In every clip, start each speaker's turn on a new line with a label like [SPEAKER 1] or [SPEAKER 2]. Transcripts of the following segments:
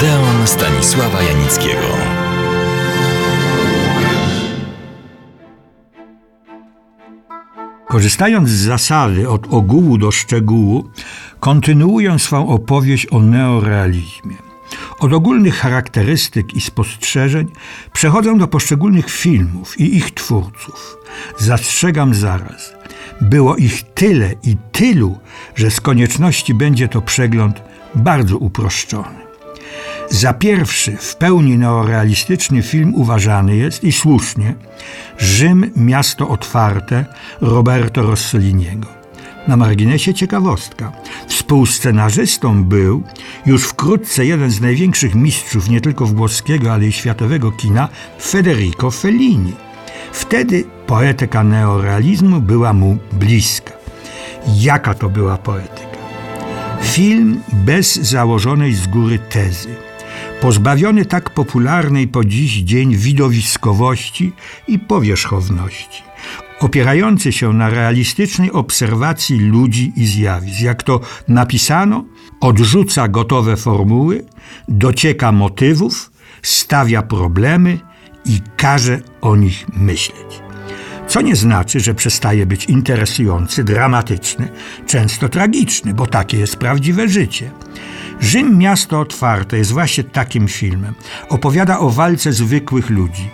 [SPEAKER 1] Odeon Stanisława Janickiego.
[SPEAKER 2] Korzystając z zasady od ogółu do szczegółu, kontynuuję swą opowieść o neorealizmie. Od ogólnych charakterystyk i spostrzeżeń przechodzę do poszczególnych filmów i ich twórców. Zastrzegam zaraz. Było ich tyle i tylu, że z konieczności będzie to przegląd bardzo uproszczony. Za pierwszy w pełni neorealistyczny film uważany jest i słusznie Rzym Miasto Otwarte Roberto Rosselliniego. Na marginesie ciekawostka. Współscenarzystą był już wkrótce jeden z największych mistrzów nie tylko włoskiego, ale i światowego kina Federico Fellini. Wtedy poetyka neorealizmu była mu bliska. Jaka to była poetyka? Film bez założonej z góry tezy pozbawiony tak popularnej po dziś dzień widowiskowości i powierzchowności, opierający się na realistycznej obserwacji ludzi i zjawisk. Jak to napisano, odrzuca gotowe formuły, docieka motywów, stawia problemy i każe o nich myśleć. Co nie znaczy, że przestaje być interesujący, dramatyczny, często tragiczny, bo takie jest prawdziwe życie. Rzym Miasto Otwarte jest właśnie takim filmem. Opowiada o walce zwykłych ludzi,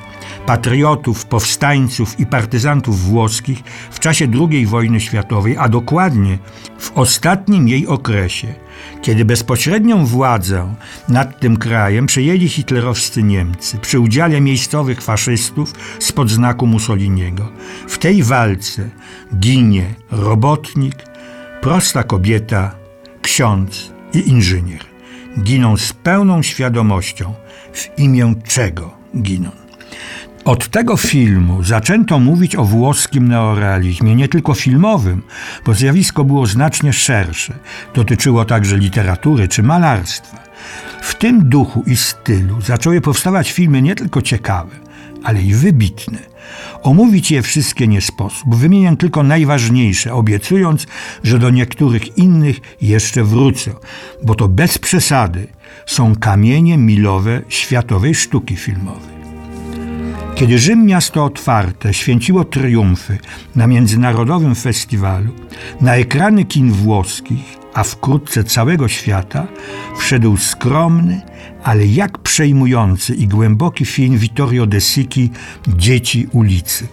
[SPEAKER 2] patriotów, powstańców i partyzantów włoskich w czasie II wojny światowej, a dokładnie w ostatnim jej okresie, kiedy bezpośrednią władzę nad tym krajem przejęli hitlerowscy Niemcy przy udziale miejscowych faszystów spod znaku Mussoliniego. W tej walce ginie robotnik, prosta kobieta, ksiądz, i inżynier. Giną z pełną świadomością, w imię czego giną. Od tego filmu zaczęto mówić o włoskim neorealizmie, nie tylko filmowym, bo zjawisko było znacznie szersze. Dotyczyło także literatury czy malarstwa. W tym duchu i stylu zaczęły powstawać filmy nie tylko ciekawe, ale i wybitne. Omówić je wszystkie nie sposób. Wymienię tylko najważniejsze, obiecując, że do niektórych innych jeszcze wrócę, bo to bez przesady są kamienie milowe światowej sztuki filmowej. Kiedy Rzym Miasto Otwarte święciło triumfy na międzynarodowym festiwalu, na ekrany kin włoskich, a wkrótce całego świata, wszedł skromny, ale jak przejmujący i głęboki film Vittorio De Sici Dzieci ulicy.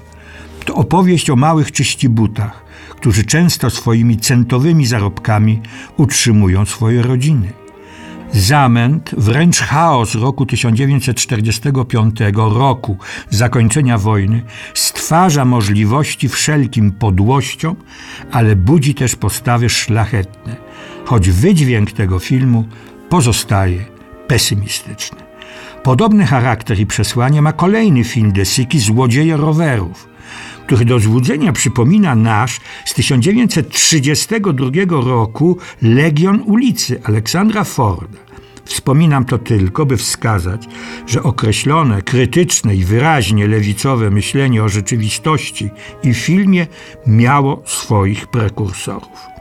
[SPEAKER 2] To opowieść o małych czyścibutach, którzy często swoimi centowymi zarobkami utrzymują swoje rodziny. Zamęt, wręcz chaos roku 1945, roku zakończenia wojny, stwarza możliwości wszelkim podłościom, ale budzi też postawy szlachetne, choć wydźwięk tego filmu pozostaje pesymistyczny. Podobny charakter i przesłanie ma kolejny film Desiki Złodzieje rowerów, który do złudzenia przypomina nasz z 1932 roku Legion ulicy Aleksandra Forda. Wspominam to tylko, by wskazać, że określone, krytyczne i wyraźnie lewicowe myślenie o rzeczywistości i filmie miało swoich prekursorów.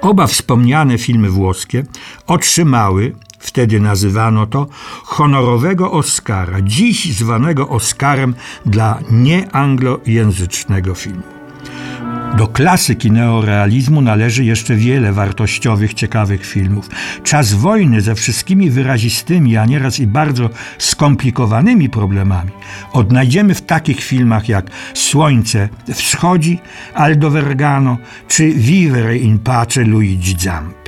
[SPEAKER 2] Oba wspomniane filmy włoskie otrzymały wtedy nazywano to, honorowego Oscara, dziś zwanego Oscarem dla nieanglojęzycznego filmu. Do klasyki neorealizmu należy jeszcze wiele wartościowych, ciekawych filmów. Czas wojny ze wszystkimi wyrazistymi, a nieraz i bardzo skomplikowanymi problemami odnajdziemy w takich filmach jak Słońce wschodzi Aldo Vergano czy Vivere in pace Luigi Zampi.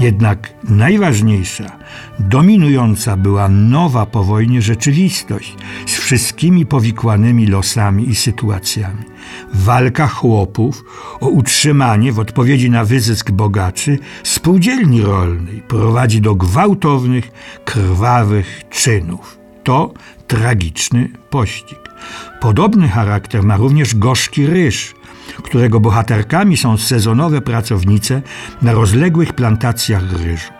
[SPEAKER 2] Jednak najważniejsza, dominująca była nowa po wojnie rzeczywistość z wszystkimi powikłanymi losami i sytuacjami. Walka chłopów o utrzymanie w odpowiedzi na wyzysk bogaczy spółdzielni rolnej prowadzi do gwałtownych, krwawych czynów. To tragiczny pościg. Podobny charakter ma również gorzki ryż, którego bohaterkami są sezonowe pracownice na rozległych plantacjach ryżu.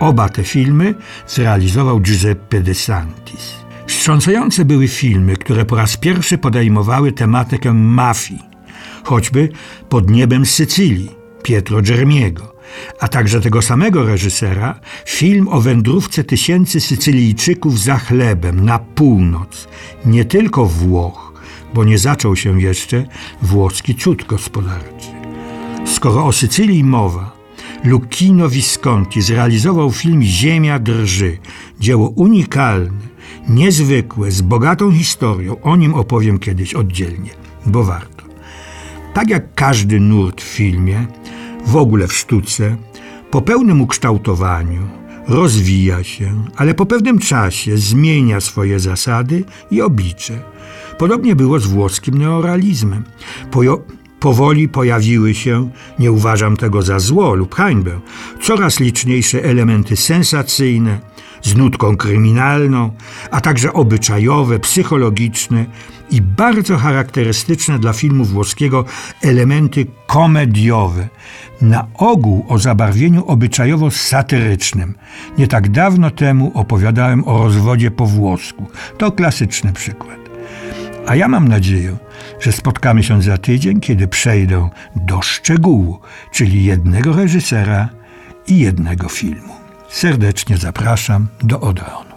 [SPEAKER 2] Oba te filmy zrealizował Giuseppe De Santis. Wstrząsające były filmy, które po raz pierwszy podejmowały tematykę mafii, choćby pod niebem Sycylii Pietro Germiego, a także tego samego reżysera, film o wędrówce tysięcy Sycylijczyków za chlebem na północ, nie tylko Włoch, bo nie zaczął się jeszcze włoski cud gospodarczy. Skoro o Sycylii mowa, Lucchino Visconti zrealizował film Ziemia drży, dzieło unikalne, niezwykłe, z bogatą historią. O nim opowiem kiedyś oddzielnie, bo warto. Tak jak każdy nurt w filmie, w ogóle w sztuce, po pełnym ukształtowaniu rozwija się, ale po pewnym czasie zmienia swoje zasady i oblicze. Podobnie było z włoskim neorealizmem. Pojo powoli pojawiły się, nie uważam tego za zło lub hańbę, coraz liczniejsze elementy sensacyjne, z nutką kryminalną, a także obyczajowe, psychologiczne i bardzo charakterystyczne dla filmu włoskiego elementy komediowe, na ogół o zabarwieniu obyczajowo-satyrycznym. Nie tak dawno temu opowiadałem o rozwodzie po włosku. To klasyczny przykład. A ja mam nadzieję, że spotkamy się za tydzień, kiedy przejdę do szczegółu, czyli jednego reżysera i jednego filmu. Serdecznie zapraszam do Odeonu.